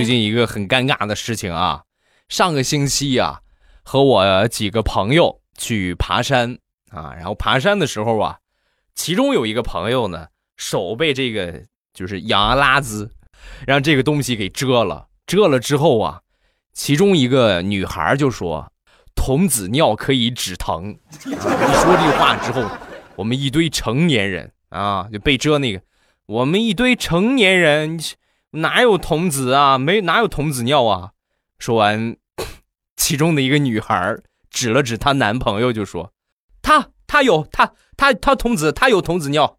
最近一个很尴尬的事情啊，上个星期啊，和我几个朋友去爬山啊，然后爬山的时候啊，其中有一个朋友呢，手被这个就是羊拉兹，让这个东西给蛰了，蛰了之后啊，其中一个女孩就说：“童子尿可以止疼。”啊，一说这话之后，我们一堆成年人啊就被蛰那个，我们一堆成年人。哪有童子啊？没哪有童子尿啊？说完，其中的一个女孩指了指她男朋友，就说：“他他有他他他童子，他有童子尿。”